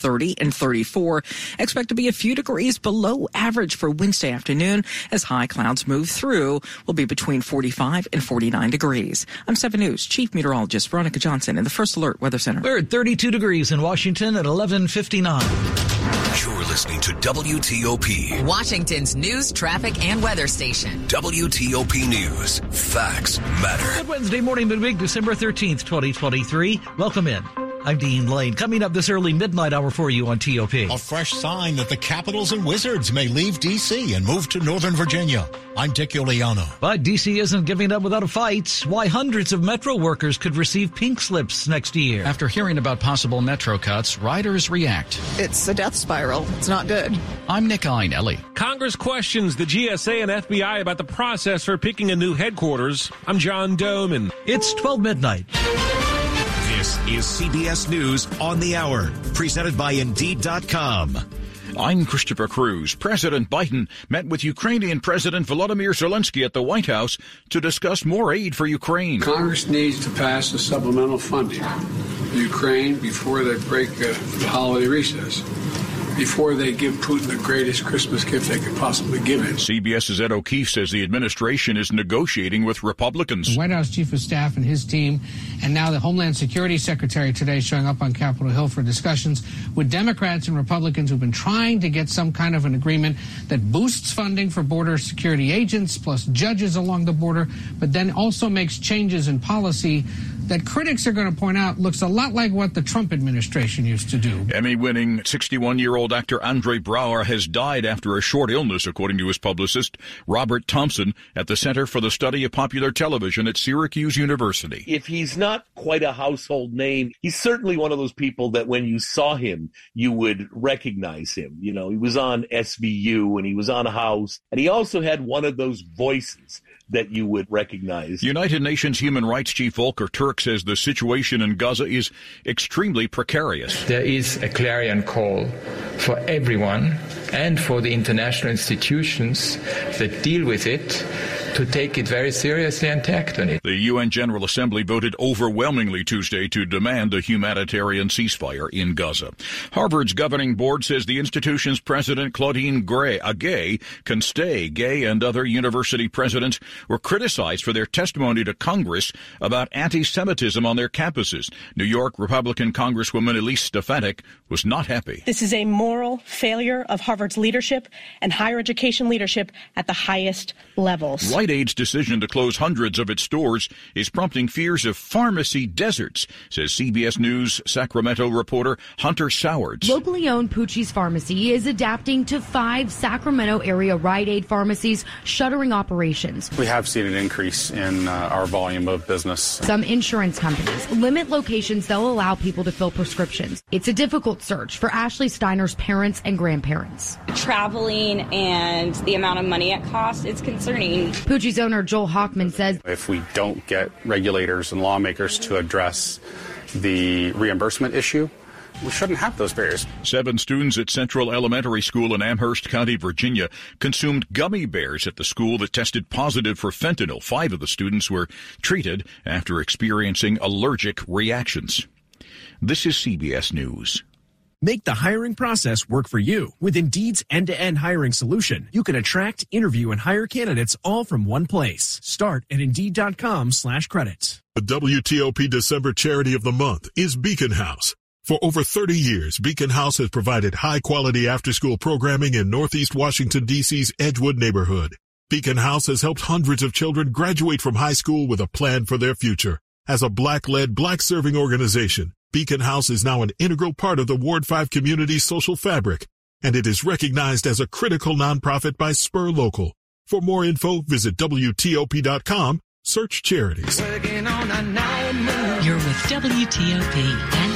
30 and 34. Expect to be a few degrees below average for Wednesday afternoon as high clouds move through. Will be between 45 and 49 degrees. I'm 7 News Chief Meteorologist Veronica Johnson in the First Alert Weather Center. We're at 32 degrees in Washington at 1159. You're listening to WTOP, Washington's news, traffic, and weather station. WTOP News. Facts matter. Good Wednesday morning, midweek, December 13th, 2023. Welcome in. I'm Dean Lane. Coming up this early midnight hour for you on TOP. A fresh sign that the Capitals and Wizards may leave D.C. and move to Northern Virginia. I'm Dick Uliano. But D.C. isn't giving up without a fight. Why hundreds of Metro workers could receive pink slips next year. After hearing about possible Metro cuts, riders react. It's a death spiral. It's not good. I'm Nick Iannelli. Congress questions the GSA and FBI about the process for picking a new headquarters. I'm John Domen. It's 12 midnight. This is CBS News on the Hour, presented by Indeed.com. I'm Christopher Cruz. President Biden met with Ukrainian President Volodymyr Zelensky at the White House to discuss more aid for Ukraine. Congress needs to pass a supplemental funding for Ukraine before they break uh, the holiday recess before they give Putin the greatest Christmas gift they could possibly give him. CBS's Ed O'Keefe says the administration is negotiating with Republicans. The White House Chief of Staff and his team, and now the Homeland Security Secretary today showing up on Capitol Hill for discussions with Democrats and Republicans who've been trying to get some kind of an agreement that boosts funding for border security agents plus judges along the border, but then also makes changes in policy that critics are going to point out looks a lot like what the Trump administration used to do. Emmy winning 61 year old actor Andre Braugher has died after a short illness, according to his publicist, Robert Thompson, at the Center for the Study of Popular Television at Syracuse University. If he's not quite a household name, he's certainly one of those people that when you saw him, you would recognize him. You know, he was on SVU and he was on House, and he also had one of those voices that you would recognize. United Nations Human Rights Chief Volker Turk says the situation in Gaza is extremely precarious. There is a clarion call for everyone and for the international institutions that deal with it to take it very seriously and act on it. The UN General Assembly voted overwhelmingly Tuesday to demand a humanitarian ceasefire in Gaza. Harvard's governing board says the institution's president, Claudine Gay, a gay, can stay. Gay and other university presidents were criticized for their testimony to Congress about anti-Semitism on their campuses. New York Republican Congresswoman Elise Stefanik was not happy. This is a moral failure of Harvard's leadership and higher education leadership at the highest levels. Rite Aid's decision to close hundreds of its stores is prompting fears of pharmacy deserts, says CBS News Sacramento reporter Hunter Sowards. Locally owned Pucci's Pharmacy is adapting to five Sacramento area Rite Aid pharmacies shuttering operations. We have seen an increase in uh, our volume of business. Some insurance companies limit locations they'll allow people to fill prescriptions. It's a difficult search for Ashley Steiner's parents and grandparents. Traveling and the amount of money it costs, it's concerning. Pucci's owner Joel Hockman says if we don't get regulators and lawmakers to address the reimbursement issue, we shouldn't have those barriers. Seven students at Central Elementary School in Amherst County, Virginia, consumed gummy bears at the school that tested positive for fentanyl. Five of the students were treated after experiencing allergic reactions. This is CBS News. Make the hiring process work for you. With Indeed's end-to-end hiring solution, you can attract, interview, and hire candidates all from one place. Start at Indeed.com slash credits. The WTOP December Charity of the Month is Beacon House. For over 30 years, Beacon House has provided high-quality after-school programming in Northeast Washington, D.C.'s Edgewood neighborhood. Beacon House has helped hundreds of children graduate from high school with a plan for their future. As a black-led, black-serving organization, Beacon House is now an integral part of the Ward 5 community's social fabric, and it is recognized as a critical nonprofit by Spur Local. For more info, visit WTOP.com, search charities. You're with WTOP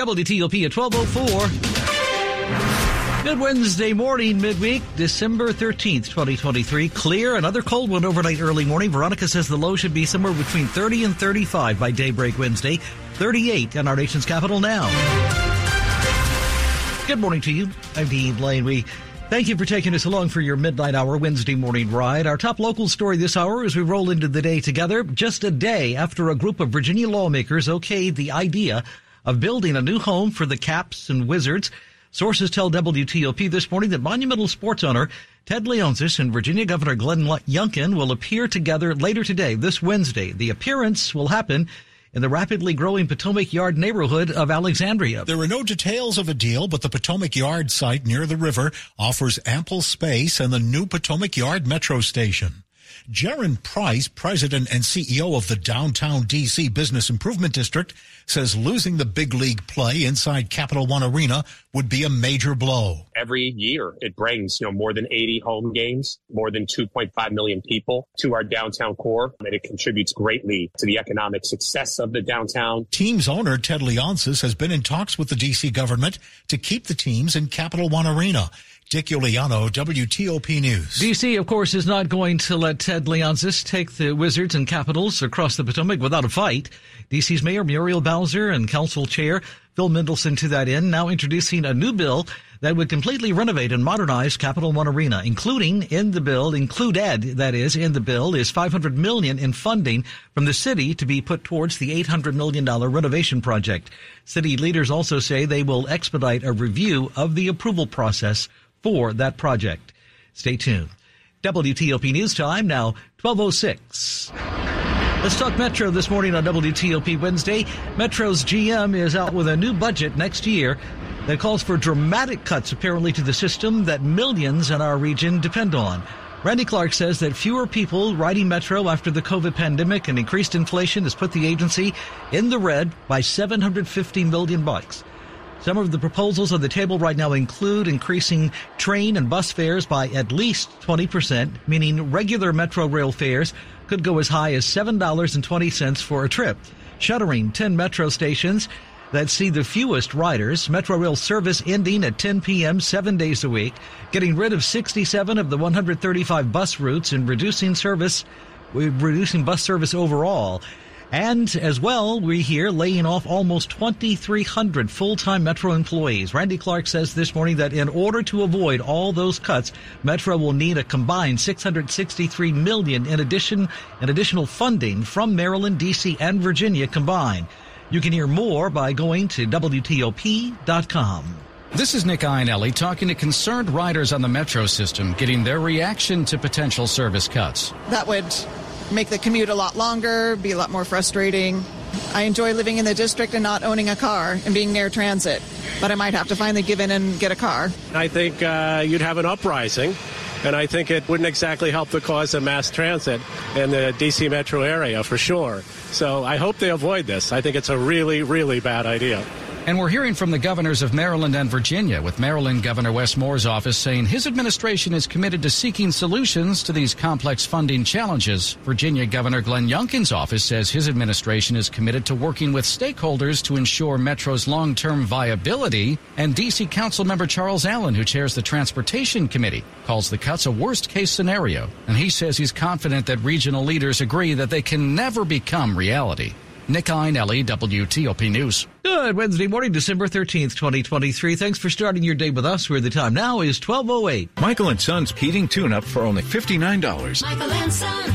WTOP at 1204. Good Wednesday morning, midweek, December 13th, 2023. Clear, another cold one overnight early morning. Veronica says the low should be somewhere between 30 and 35 by daybreak Wednesday. 38 in our nation's capital now. Good morning to you. I'm Dean Lane. We Thank you for taking us along for your midnight hour Wednesday morning ride. Our top local story this hour as we roll into the day together, just a day after a group of Virginia lawmakers okayed the idea of building a new home for the Caps and Wizards. Sources tell WTOP this morning that monumental sports owner Ted Leonsis and Virginia Governor Glenn Youngkin will appear together later today, this Wednesday. The appearance will happen in the rapidly growing Potomac Yard neighborhood of Alexandria. There are no details of a deal, but the Potomac Yard site near the river offers ample space and the new Potomac Yard metro station. Gerren Price, president and CEO of the downtown DC Business Improvement District, says losing the big league play inside Capital One Arena would be a major blow. Every year it brings, you know, more than 80 home games, more than 2.5 million people to our downtown core, and it contributes greatly to the economic success of the downtown. Team's owner Ted Leonsis has been in talks with the DC government to keep the teams in Capital One Arena. Dick WTOP News. DC, of course, is not going to let Ted Leonsis take the Wizards and Capitals across the Potomac without a fight. DC's Mayor Muriel Bowser and Council Chair Phil Mendelson to that end, now introducing a new bill that would completely renovate and modernize Capital One Arena, including in the bill, included, that is, in the bill is 500 million in funding from the city to be put towards the $800 million renovation project. City leaders also say they will expedite a review of the approval process for that project. Stay tuned. WTOP News Time now 1206. Let's talk Metro this morning on WTOP Wednesday. Metro's GM is out with a new budget next year that calls for dramatic cuts apparently to the system that millions in our region depend on. Randy Clark says that fewer people riding Metro after the COVID pandemic and increased inflation has put the agency in the red by 750 million bucks. Some of the proposals on the table right now include increasing train and bus fares by at least 20%, meaning regular Metro rail fares could go as high as $7.20 for a trip. Shuttering 10 Metro stations that see the fewest riders, Metro Rail service ending at 10 p.m. seven days a week, getting rid of 67 of the 135 bus routes and reducing service, reducing bus service overall. And as well, we hear laying off almost 2,300 full-time Metro employees. Randy Clark says this morning that in order to avoid all those cuts, Metro will need a combined 663 million in addition, in additional funding from Maryland, DC, and Virginia combined. You can hear more by going to WTOP.com. This is Nick Iannelli talking to concerned riders on the Metro system, getting their reaction to potential service cuts. That would make the commute a lot longer, be a lot more frustrating. I enjoy living in the district and not owning a car and being near transit, but I might have to finally give in and get a car. I think uh, you'd have an uprising, and I think it wouldn't exactly help the cause of mass transit in the D.C. metro area for sure. So I hope they avoid this. I think it's a really, really bad idea. And we're hearing from the governors of Maryland and Virginia, with Maryland Governor Wes Moore's office saying his administration is committed to seeking solutions to these complex funding challenges. Virginia Governor Glenn Youngkin's office says his administration is committed to working with stakeholders to ensure Metro's long-term viability. And D.C. Council member Charles Allen, who chairs the Transportation Committee, calls the cuts a worst-case scenario. And he says he's confident that regional leaders agree that they can never become reality. Nick Iannelli, WTOP News. Good Wednesday morning, December 13th, 2023. Thanks for starting your day with us, where the time now is 1208. Michael and Son's heating tune-up for only $59. Michael and Son.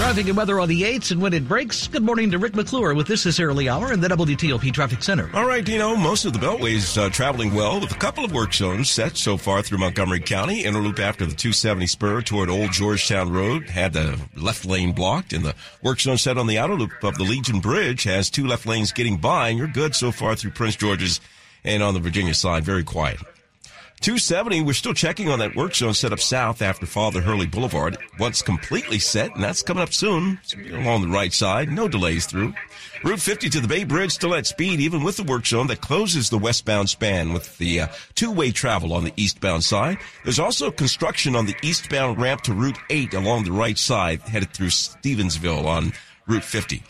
Traffic and weather on the 8s and when it breaks. Good morning to Rick McClure with this this early hour in the WTOP Traffic Center. All right, Dino, most of the Beltway's uh, traveling well with a couple of work zones set so far through Montgomery County. Interloop after the 270 spur toward Old Georgetown Road had the left lane blocked and the work zone set on the outer loop of the Legion Bridge has two left lanes getting by and you're good so far through Prince George's and on the Virginia side. Very quiet. 270, we're still checking on that work zone set up south after Father Hurley Boulevard. Once completely set, and that's coming up soon along the right side. No delays through. Route 50 to the Bay Bridge still at speed, even with the work zone that closes the westbound span with the uh, two-way travel on the eastbound side. There's also construction on the eastbound ramp to Route 8 along the right side, headed through Stevensville on Route 50.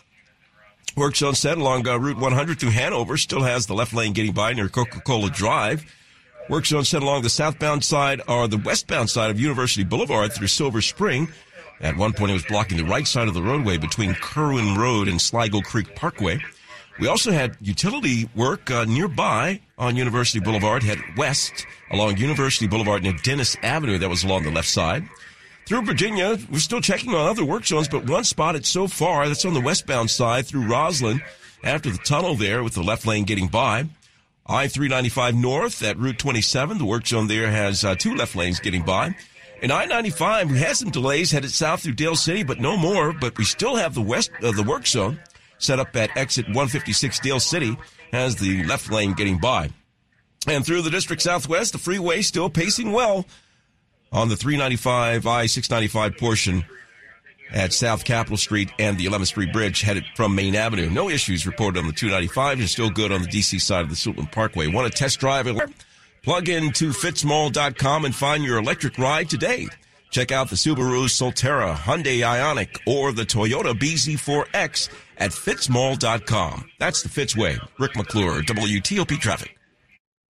Work zone set along uh, Route 100 through Hanover still has the left lane getting by near Coca-Cola Drive. Work zone set along the southbound side or the westbound side of University Boulevard through Silver Spring. At one point, it was blocking the right side of the roadway between Kerwin Road and Sligo Creek Parkway. We also had utility work uh, nearby on University Boulevard, headed west along University Boulevard near Dennis Avenue that was along the left side. Through Virginia, we're still checking on other work zones, but one spotted so far that's on the westbound side through Rosslyn after the tunnel there with the left lane getting by. I-395 north at Route 27. The work zone there has uh, two left lanes getting by. And I-95, we had some delays headed south through Dale City, but no more. But we still have the west of uh, the work zone set up at exit 156 Dale City has the left lane getting by. And through the district southwest, the freeway still pacing well on the 395 I-695 portion at South Capitol Street and the 11th Street Bridge headed from Main Avenue. No issues reported on the 295 and still good on the DC side of the Suitland Parkway. Want to test drive? Plug into fitzmall.com and find your electric ride today. Check out the Subaru Solterra, Hyundai Ioniq, or the Toyota BZ4X at fitzmall.com. That's the Fitzway. Rick McClure, WTOP Traffic.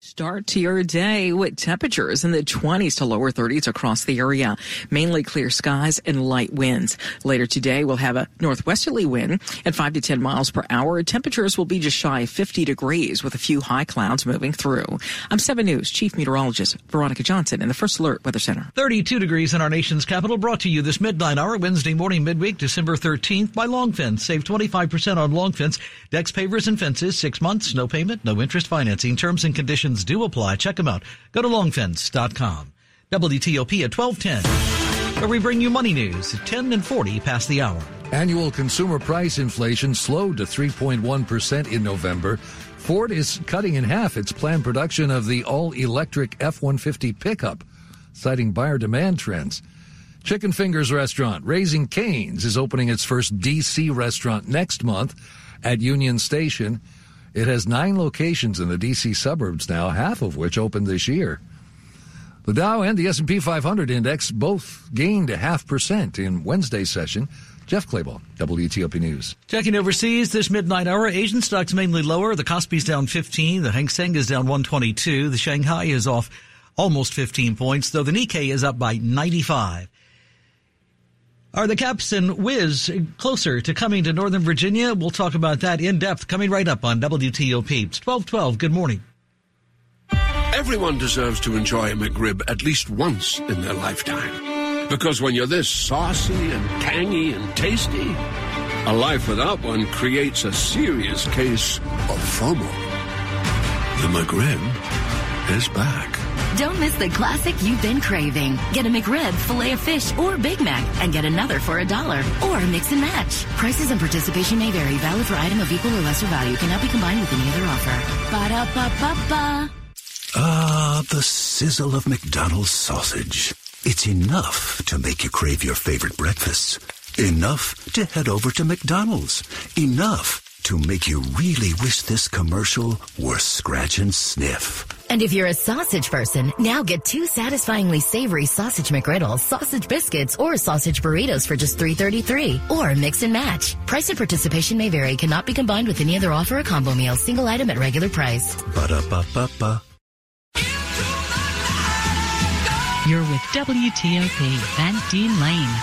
Start to your day with temperatures in the 20s to lower 30s across the area. Mainly clear skies and light winds. Later today, we'll have a northwesterly wind at 5 to 10 miles per hour. Temperatures will be just shy of 50 degrees with a few high clouds moving through. I'm 7 News Chief Meteorologist Veronica Johnson in the First Alert Weather Center. 32 degrees in our nation's capital brought to you this midnight hour Wednesday morning midweek December 13th by Long Fence. Save 25% on Long Fence. Decks, pavers, and fences. Six months, no payment, no interest financing. Terms and conditions Conditions do apply. Check them out. Go to longfence.com. WTOP at 1210, where we bring you money news at 10 and 40 past the hour. Annual consumer price inflation slowed to 3.1% in November. Ford is cutting in half its planned production of the all-electric F-150 pickup, citing buyer demand trends. Chicken Fingers restaurant Raising Cane's is opening its first DC restaurant next month at Union Station. It has nine locations in the D.C. suburbs now, half of which opened this year. The Dow and the S&P 500 index both gained a half percent in Wednesday's session. Jeff Clabaugh, WTOP News. Checking overseas this midnight hour, Asian stocks mainly lower. The Kospi's down 15. The Hang Seng is down 122. The Shanghai is off almost 15 points, though the Nikkei is up by 95. Are the Caps and Wiz closer to coming to Northern Virginia? We'll talk about that in depth coming right up on WTOP. It's 1212. Good morning. Everyone deserves to enjoy a McRib at least once in their lifetime. Because when you're this saucy and tangy and tasty, a life without one creates a serious case of FOMO. The McRib is back. Don't miss the classic you've been craving. Get a McRib, filet of fish, or Big Mac, and get another for a dollar. Or mix and match. Prices and participation may vary. Valid for item of equal or lesser value. Cannot be combined with any other offer. Ba-da-ba-ba-ba. Ah, the sizzle of McDonald's sausage. It's enough to make you crave your favorite breakfasts. Enough to head over to McDonald's. Enough to make you really wish this commercial were scratch and sniff. And if you're a sausage person, now get two satisfyingly savory sausage McGriddles, sausage biscuits, or sausage burritos for just $3.33. Or mix and match. Price and participation may vary. Cannot be combined with any other offer or combo meal. Single item at regular price. Ba-da-ba-ba-ba. You're with WTOP, Van Dean Lane.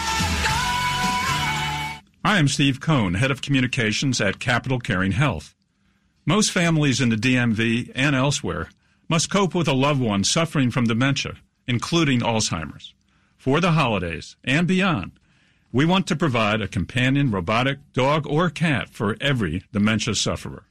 I am Steve Cohn, Head of Communications at Capital Caring Health. Most families in the DMV and elsewhere must cope with a loved one suffering from dementia, including Alzheimer's. For the holidays and beyond, We want to provide a companion robotic dog or cat for every dementia sufferer.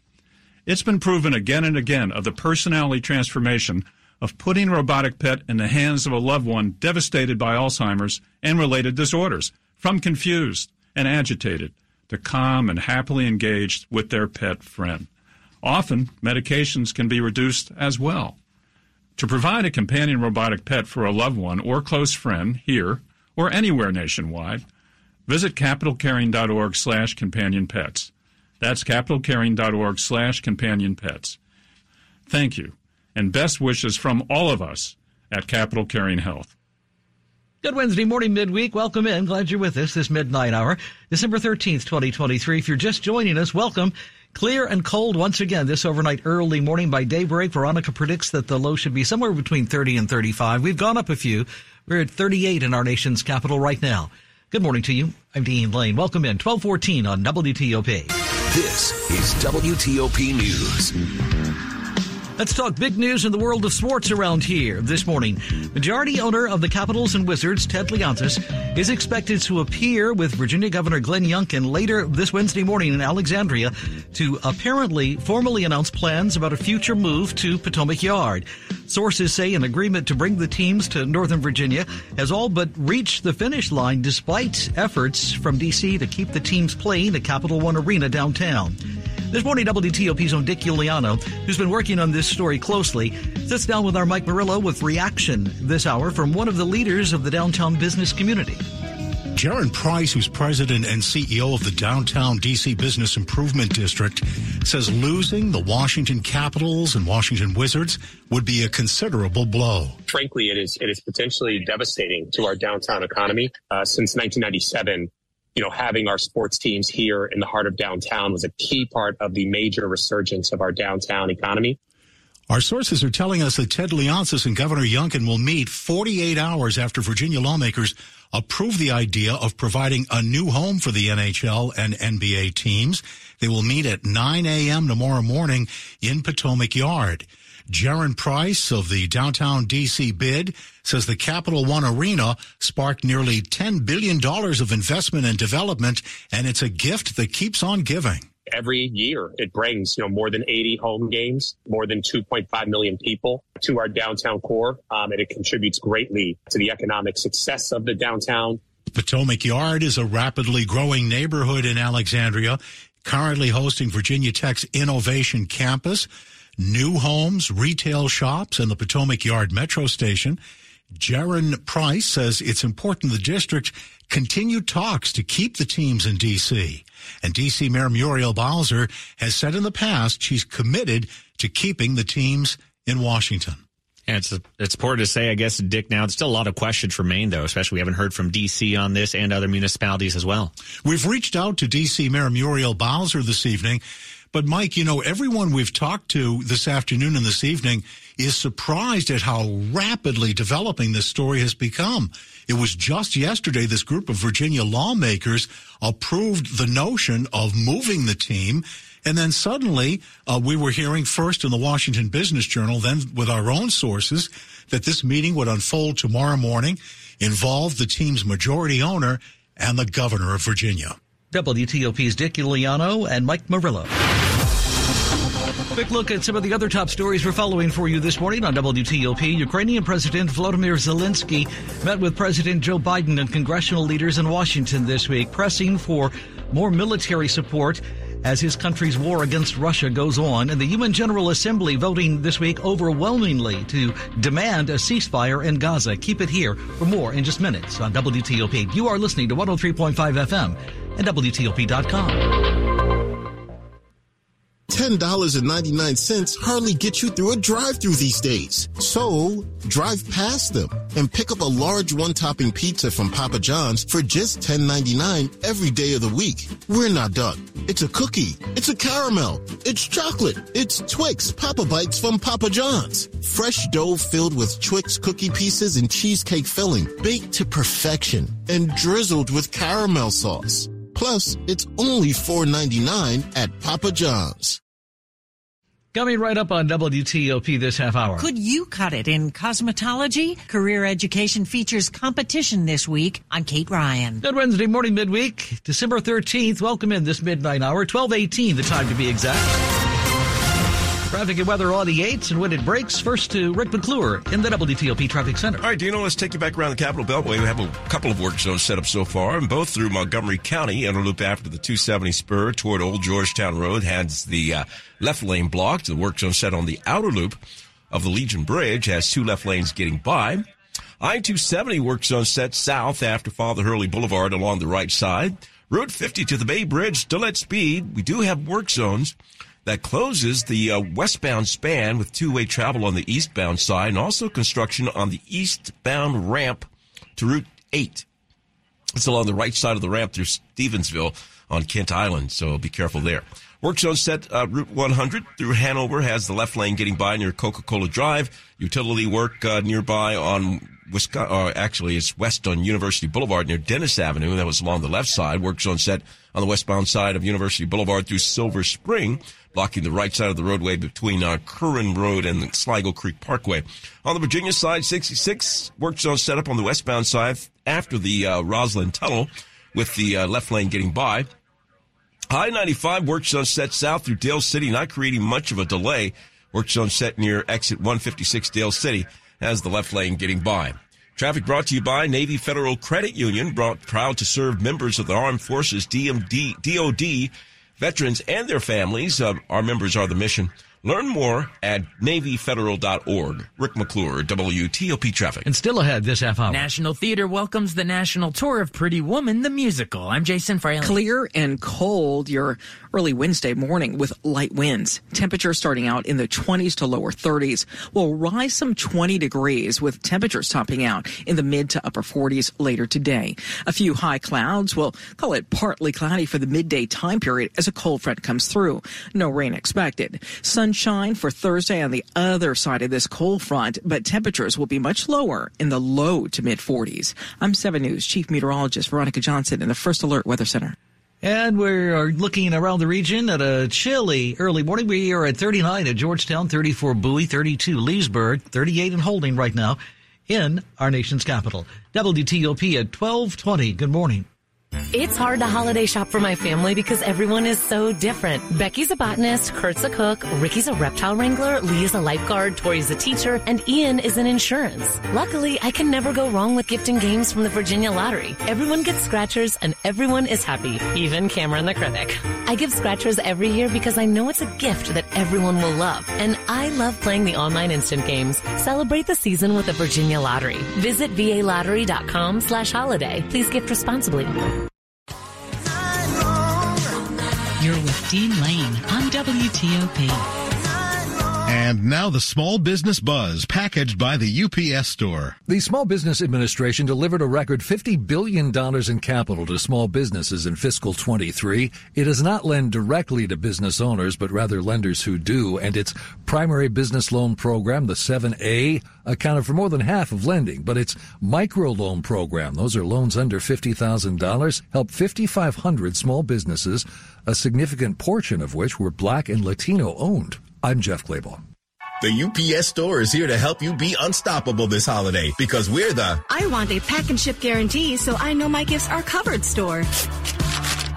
It's been proven again and again of the personality transformation of putting a robotic pet in the hands of a loved one devastated by Alzheimer's and related disorders, from confused and agitated to calm and happily engaged with their pet friend. Often, medications can be reduced as well. To provide a companion robotic pet for a loved one or close friend here or anywhere nationwide, visit capitalcaring.org slash companion pets. That's capitalcaring.org slash companion pets. Thank you, and best wishes from all of us at Capital Caring Health. Good Wednesday morning, midweek. Welcome in. Glad you're with us this midnight hour, December 13th, 2023. If you're just joining us, welcome. Clear and cold once again this overnight early morning by daybreak. Veronica predicts that the low should be somewhere between 30 and 35. We've gone up a few. We're at 38 in our nation's capital right now. Good morning to you. I'm Dean Lane. Welcome in 1214 on WTOP. This is WTOP News. Let's talk big news in the world of sports around here this morning. Majority owner of the Capitals and Wizards, Ted Leonsis, is expected to appear with Virginia Governor Glenn Youngkin later this Wednesday morning in Alexandria to apparently formally announce plans about a future move to Potomac Yard. Sources say an agreement to bring the teams to Northern Virginia has all but reached the finish line despite efforts from D.C. to keep the teams playing at Capital One Arena downtown. This morning, WTOP's own Dick Uliano, who's been working on this story closely, sits down with our Mike Murillo with reaction this hour from one of the leaders of the downtown business community. Gerren Price, who's president and CEO of the Downtown DC Business Improvement District, says losing the Washington Capitals and Washington Wizards would be a considerable blow. Frankly, it is it is potentially devastating to our downtown economy. Uh, since 1997, you know, having our sports teams here in the heart of downtown was a key part of the major resurgence of our downtown economy. Our sources are telling us that Ted Leonsis and Governor Youngkin will meet 48 hours after Virginia lawmakers approve the idea of providing a new home for the NHL and NBA teams. They will meet at 9 a.m. tomorrow morning in Potomac Yard. Gerren Price of the downtown DC bid says the Capital One Arena sparked nearly $10 billion of investment and development, and it's a gift that keeps on giving. Every year, it brings you know more than 80 home games, more than 2.5 million people to our downtown core, um, and it contributes greatly to the economic success of the downtown. Potomac Yard is a rapidly growing neighborhood in Alexandria, currently hosting Virginia Tech's Innovation Campus new homes, retail shops, and the Potomac Yard Metro Station. Gerren Price says it's important the district continue talks to keep the teams in D.C. And D.C. Mayor Muriel Bowser has said in the past she's committed to keeping the teams in Washington. And it's it's important to say, I guess, Dick. Now, there's still a lot of questions remain, though. Especially, we haven't heard from D.C. on this and other municipalities as well. We've reached out to D.C. Mayor Muriel Bowser this evening, but Mike, you know, everyone we've talked to this afternoon and this evening is surprised at how rapidly developing this story has become. It was just yesterday this group of Virginia lawmakers approved the notion of moving the team. And then suddenly, uh, we were hearing first in the Washington Business Journal, then with our own sources, that this meeting would unfold tomorrow morning, involve the team's majority owner and the governor of Virginia. WTOP's Dick Uliano and Mike Murillo. Quick look at some of the other top stories we're following for you this morning on WTOP. Ukrainian President Volodymyr Zelensky met with President Joe Biden and congressional leaders in Washington this week, pressing for more military support as his country's war against Russia goes on. And the UN General Assembly voting this week overwhelmingly to demand a ceasefire in Gaza. Keep it here for more in just minutes on WTOP. You are listening to 103.5 FM and WTOP.com. $10.99 hardly get you through a drive through these days. So drive past them and pick up a large one topping pizza from Papa John's for just $10.99 every day of the week. We're not done. It's a cookie. It's a caramel. It's chocolate. It's Twix Papa Bites from Papa John's. Fresh dough filled with Twix cookie pieces and cheesecake filling, baked to perfection and drizzled with caramel sauce. Plus, it's only $4.99 at Papa John's. Coming right up on WTOP this half hour. Could you cut it in cosmetology? Career Education features competition this week. I'm Kate Ryan. Good Wednesday morning, midweek, December 13th. Welcome in this midnight hour, 1218, the time to be exact. Traffic and weather on the 8s and when it breaks. First to Rick McClure in the WTOP Traffic Center. All right, Dino, let's take you back around the Capitol Beltway. We have a couple of work zones set up so far, and both through Montgomery County. Inner loop after the 270 spur toward Old Georgetown Road has the uh, left lane blocked. The work zone set on the outer loop of the Legion Bridge has two left lanes getting by. I-270 work zone set south after Father Hurley Boulevard along the right side. Route 50 to the Bay Bridge still at speed. We do have work zones that closes the uh, westbound span with two-way travel on the eastbound side and also construction on the eastbound ramp to Route 8. It's along the right side of the ramp through Stevensville on Kent Island, so be careful there. Work zone set uh, Route 100 through Hanover has the left lane getting by near Coca-Cola Drive. Utility work uh, nearby on Wisconsin, uh, actually it's west on University Boulevard near Dennis Avenue. That was along the left side. Work zone set on the westbound side of University Boulevard through Silver Spring, blocking the right side of the roadway between uh, Kerwin Road and the Sligo Creek Parkway. On the Virginia side, 66 work zone set up on the westbound side after the uh, Rosslyn Tunnel with the uh, left lane getting by. I 95 work zone set south through Dale City, not creating much of a delay. Work zone set near exit 156 Dale City as the left lane getting by. Traffic brought to you by Navy Federal Credit Union, brought proud to serve members of the Armed Forces, DMD, DOD, veterans, and their families. Uh, our members are the mission. Learn more at NavyFederal.org. Rick McClure, WTOP Traffic. And still ahead this half hour. National Theater welcomes the national tour of Pretty Woman, the musical. I'm Jason Fraley. Clear and cold your early Wednesday morning with light winds. Temperatures starting out in the 20s to lower 30s will rise some 20 degrees with temperatures topping out in the mid to upper 40s later today. A few high clouds will call it partly cloudy for the midday time period as a cold front comes through. No rain expected. Sun sunshine for Thursday on the other side of this cold front, but temperatures will be much lower in the low to mid 40s. I'm 7 News Chief Meteorologist Veronica Johnson in the First Alert Weather Center. And we are looking around the region at a chilly early morning. We are at 39 at Georgetown, 34 Bowie, 32 Leesburg, 38 in Holding right now in our nation's capital. WTOP at 1220. Good morning. It's hard to holiday shop for my family because everyone is so different. Becky's a botanist, Kurt's a cook, Ricky's a reptile wrangler, Lee's a lifeguard, Tori's a teacher, and Ian is in insurance. Luckily, I can never go wrong with gifting games from the Virginia Lottery. Everyone gets scratchers and everyone is happy, even Cameron the critic. I give scratchers every year because I know it's a gift that everyone will love. And I love playing the online instant games. Celebrate the season with the Virginia Lottery. Visit VALottery.com slash holiday. Please gift responsibly. You're with Dean Lane on WTOP. And now the small business buzz packaged by the UPS store. The Small Business Administration delivered a record $50 billion in capital to small businesses in fiscal 23. It does not lend directly to business owners, but rather lenders who do. And its primary business loan program, the 7A, accounted for more than half of lending. But its micro loan program, those are loans under $50,000, helped 5,500 small businesses, a significant portion of which were black and Latino owned. I'm Jeff Clabaugh. The UPS store is here to help you be unstoppable this holiday because we're the I want a pack and ship guarantee so I know my gifts are covered store.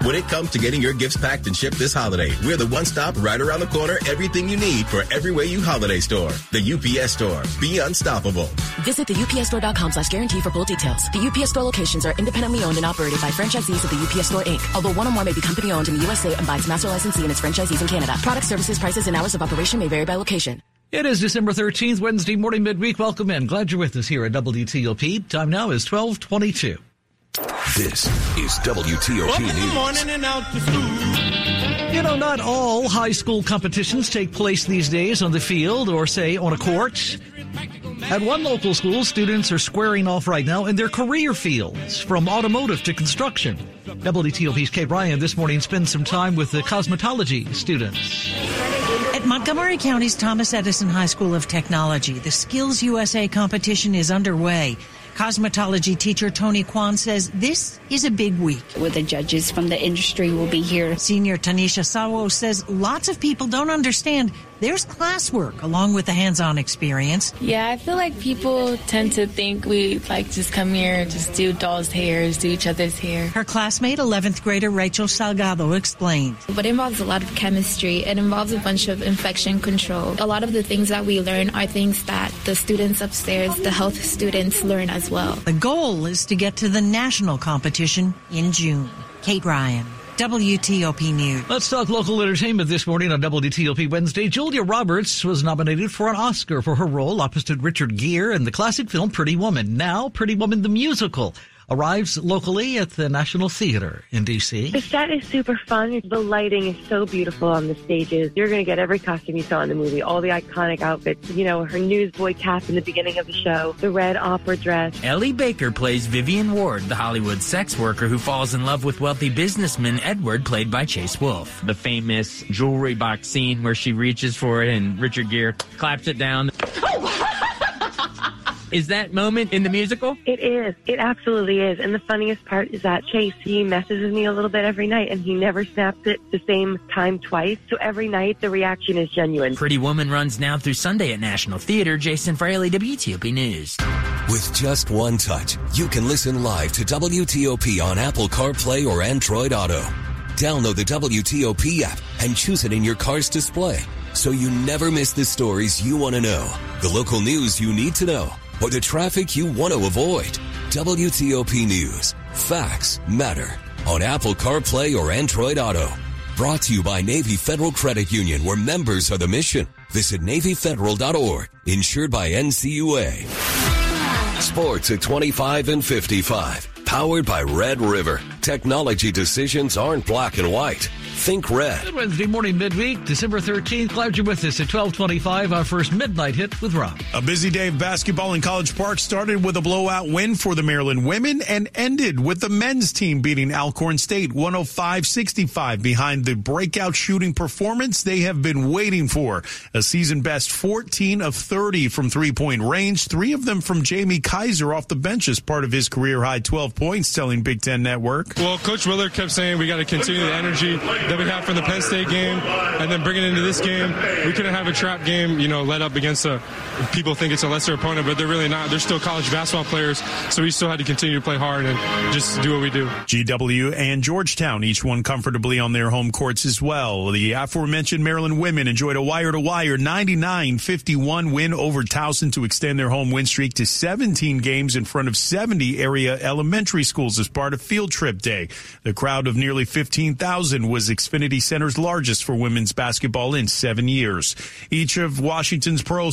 When it comes to getting your gifts packed and shipped this holiday, we're the one stop right around the corner, everything you need for every way you holiday store. The UPS store. Be unstoppable. Visit the upsstore.com slash guarantee for full details. The UPS store locations are independently owned and operated by franchisees of the UPS store Inc. Although one or more may be company owned in the USA and by its master licensee and its franchisees in Canada. Product services, prices, and hours of operation may vary by location. It is December 13th, Wednesday morning, midweek. Welcome in. Glad you're with us here at WTOP. Time now is 1222. This is WTOP News. morning and out to school. You know, not all high school competitions take place these days on the field or, say, on a court. At one local school, students are squaring off right now in their career fields, from automotive to construction. WTOP's Kate Ryan this morning spends some time with the cosmetology students. At Montgomery County's Thomas Edison High School of Technology, the Skills USA competition is underway. Cosmetology teacher Tony Kwan says this is a big week. Where the judges from the industry will be here. Senior Tanisha Sawo says lots of people don't understand there's classwork along with the hands-on experience. Yeah, I feel like people tend to think we like just come here, just do dolls' hairs, do each other's hair. Her classmate, 11th grader Rachel Salgado, explained. But it involves a lot of chemistry. It involves a bunch of infection control. A lot of the things that we learn are things that the students upstairs, the health students, learn as well. The goal is to get to the national competition in June. Kate Ryan. WTOP News. Let's talk local entertainment this morning on WTOP Wednesday. Julia Roberts was nominated for an Oscar for her role opposite Richard Gere in the classic film Pretty Woman. Now, Pretty Woman the musical arrives locally at the National Theater in D.C. The set is super fun. The lighting is so beautiful on the stages. You're going to get every costume you saw in the movie, all the iconic outfits. You know, her newsboy cap in the beginning of the show, the red opera dress. Ellie Baker plays Vivian Ward, the Hollywood sex worker who falls in love with wealthy businessman Edward, played by Chase Wolf. The famous jewelry box scene where she reaches for it and Richard Gere claps it down. Oh, Is that moment in the musical? It is. It absolutely is. And the funniest part is that Chase, he messes with me a little bit every night and he never snaps it the same time twice. So every night the reaction is genuine. Pretty Woman runs now through Sunday at National Theater. Jason Fraley, WTOP News. With just one touch, you can listen live to WTOP on Apple CarPlay or Android Auto. Download the WTOP app and choose it in your car's display so you never miss the stories you want to know, the local news you need to know, or the traffic you want to avoid. WTOP News. Facts matter on Apple CarPlay or Android Auto. Brought to you by Navy Federal Credit Union, where members are the mission. Visit NavyFederal.org. Insured by NCUA. Sports at 25 and 55. Powered by Red River. Technology decisions aren't black and white. Think red. Good Wednesday morning, midweek, December 13th. Glad you're with us at 1225, our first midnight hit with Rob. A busy day of basketball in College Park started with a blowout win for the Maryland women and ended with the men's team beating Alcorn State 105-65 behind the breakout shooting performance they have been waiting for. A season best 14 of 30 from three-point range, three of them from Jamie Kaiser off the bench as part of his career high 12 points, telling Big Ten Network. Well, Coach Willard kept saying we got to continue the energy that we had from the Penn State game, and then bring it into this game. We couldn't have a trap game, you know, led up against a. People think it's a lesser opponent, but they're really not. They're still college basketball players, so we still had to continue to play hard and just do what we do. GW and Georgetown each won comfortably on their home courts as well. The aforementioned Maryland women enjoyed a wire-to-wire 99-51 win over Towson to extend their home win streak to 17 games in front of 70 area elementary schools as part of Field Trip Day. The crowd of nearly 15,000 was Xfinity Center's largest for women's basketball in seven years. Each of Washington's pro